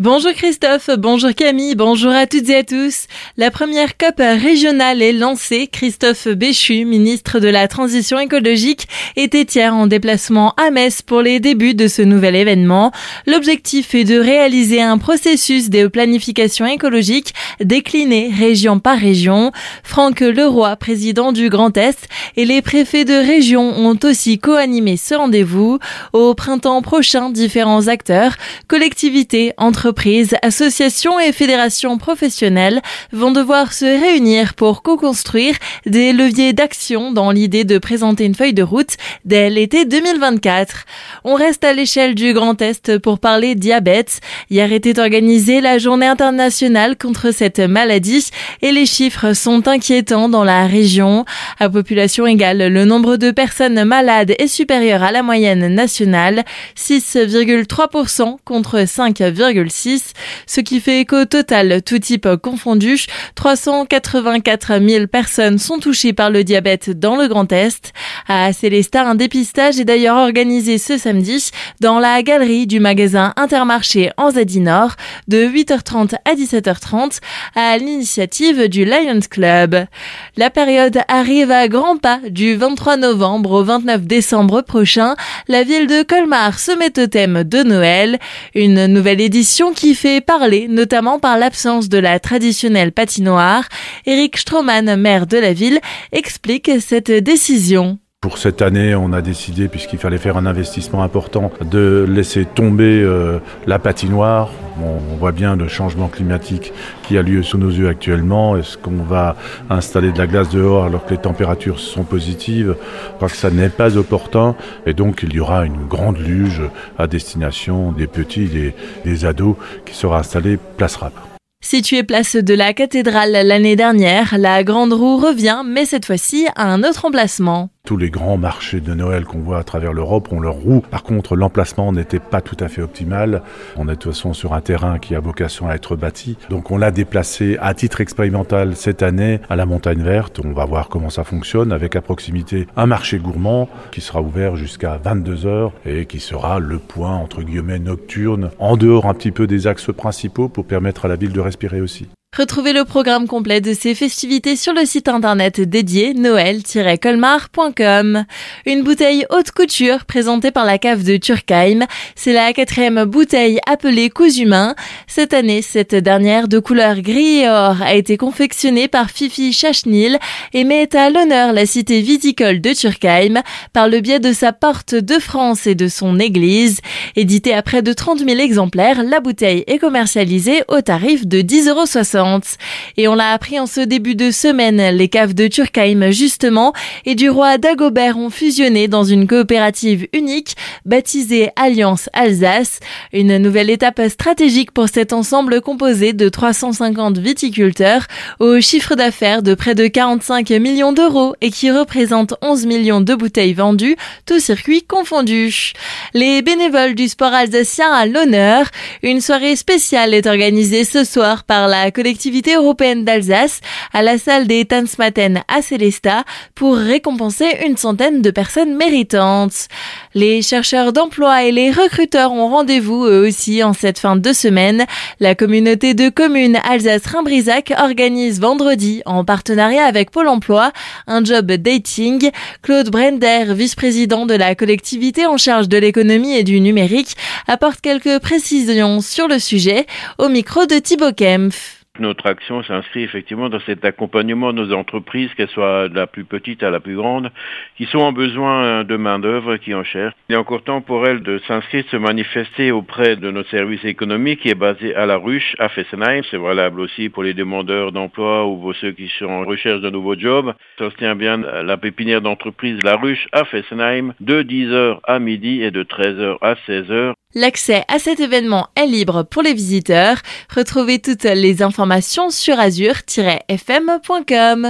Bonjour Christophe, bonjour Camille, bonjour à toutes et à tous. La première COP régionale est lancée. Christophe Béchu, ministre de la Transition écologique, était hier en déplacement à Metz pour les débuts de ce nouvel événement. L'objectif est de réaliser un processus de planification écologique décliné région par région. Franck Leroy, président du Grand Est, et les préfets de région ont aussi co-animé ce rendez-vous. Au printemps prochain, différents acteurs, collectivités, entre entreprises, associations et fédérations professionnelles vont devoir se réunir pour co-construire des leviers d'action dans l'idée de présenter une feuille de route dès l'été 2024. On reste à l'échelle du Grand Est pour parler diabète. Hier était organisée la journée internationale contre cette maladie et les chiffres sont inquiétants dans la région. À population égale, le nombre de personnes malades est supérieur à la moyenne nationale, 6,3% contre 5,6% ce qui fait qu'au total, tout type confondu, 384 000 personnes sont touchées par le diabète dans le Grand Est. À Célestat, un dépistage est d'ailleurs organisé ce samedi dans la galerie du magasin Intermarché en Nord de 8h30 à 17h30 à l'initiative du Lions Club. La période arrive à grands pas du 23 novembre au 29 décembre prochain. La ville de Colmar se met au thème de Noël. Une nouvelle édition qui fait parler, notamment par l'absence de la traditionnelle patinoire. Eric Stroman, maire de la ville, explique cette décision. Pour cette année, on a décidé, puisqu'il fallait faire un investissement important, de laisser tomber euh, la patinoire. on voit bien le changement climatique qui a lieu sous nos yeux actuellement. Est-ce qu'on va installer de la glace dehors alors que les températures sont positives? Je crois que ça n'est pas opportun. Et donc, il y aura une grande luge à destination des petits et des ados qui sera installée place Rap. Située place de la cathédrale l'année dernière, la Grande Roue revient, mais cette fois-ci à un autre emplacement. Tous les grands marchés de Noël qu'on voit à travers l'Europe ont leur roue. Par contre, l'emplacement n'était pas tout à fait optimal. On est de toute façon sur un terrain qui a vocation à être bâti. Donc on l'a déplacé à titre expérimental cette année à la Montagne Verte. On va voir comment ça fonctionne avec à proximité un marché gourmand qui sera ouvert jusqu'à 22 heures et qui sera le point entre guillemets nocturne en dehors un petit peu des axes principaux pour permettre à la ville de respirer aussi. Retrouvez le programme complet de ces festivités sur le site internet dédié noël-colmar.com. Une bouteille haute couture présentée par la cave de Turkheim. C'est la quatrième bouteille appelée cousu humain. Cette année, cette dernière de couleur gris et or a été confectionnée par Fifi Chachnil et met à l'honneur la cité viticole de Turkheim par le biais de sa porte de France et de son église. Éditée à près de 30 000 exemplaires, la bouteille est commercialisée au tarif de 10,60 euros. Et on l'a appris en ce début de semaine, les caves de Turkheim justement et du roi Dagobert ont fusionné dans une coopérative unique baptisée Alliance Alsace, une nouvelle étape stratégique pour cet ensemble composé de 350 viticulteurs au chiffre d'affaires de près de 45 millions d'euros et qui représente 11 millions de bouteilles vendues, tout circuit confondu. Les bénévoles du sport alsacien à l'honneur, une soirée spéciale est organisée ce soir par la collectivité collectivité européenne d'Alsace à la salle des Tanzmatten à Célestat pour récompenser une centaine de personnes méritantes. Les chercheurs d'emploi et les recruteurs ont rendez-vous eux aussi en cette fin de semaine. La communauté de communes Alsace-Rimbrisac organise vendredi, en partenariat avec Pôle emploi, un job dating. Claude Brender, vice-président de la collectivité en charge de l'économie et du numérique, apporte quelques précisions sur le sujet au micro de Thibaut Kempf notre action s'inscrit effectivement dans cet accompagnement de nos entreprises, qu'elles soient de la plus petite à la plus grande, qui sont en besoin de main-d'œuvre, qui en cherchent. Il est encore temps pour elles de s'inscrire, de se manifester auprès de notre service économique qui est basé à la ruche, à Fessenheim. C'est valable aussi pour les demandeurs d'emploi ou pour ceux qui sont en recherche de nouveaux jobs. Ça se tient bien la pépinière d'entreprise La Ruche à Fessenheim de 10h à midi et de 13h à 16h. L'accès à cet événement est libre pour les visiteurs. Retrouvez toutes les informations sur azur-fm.com.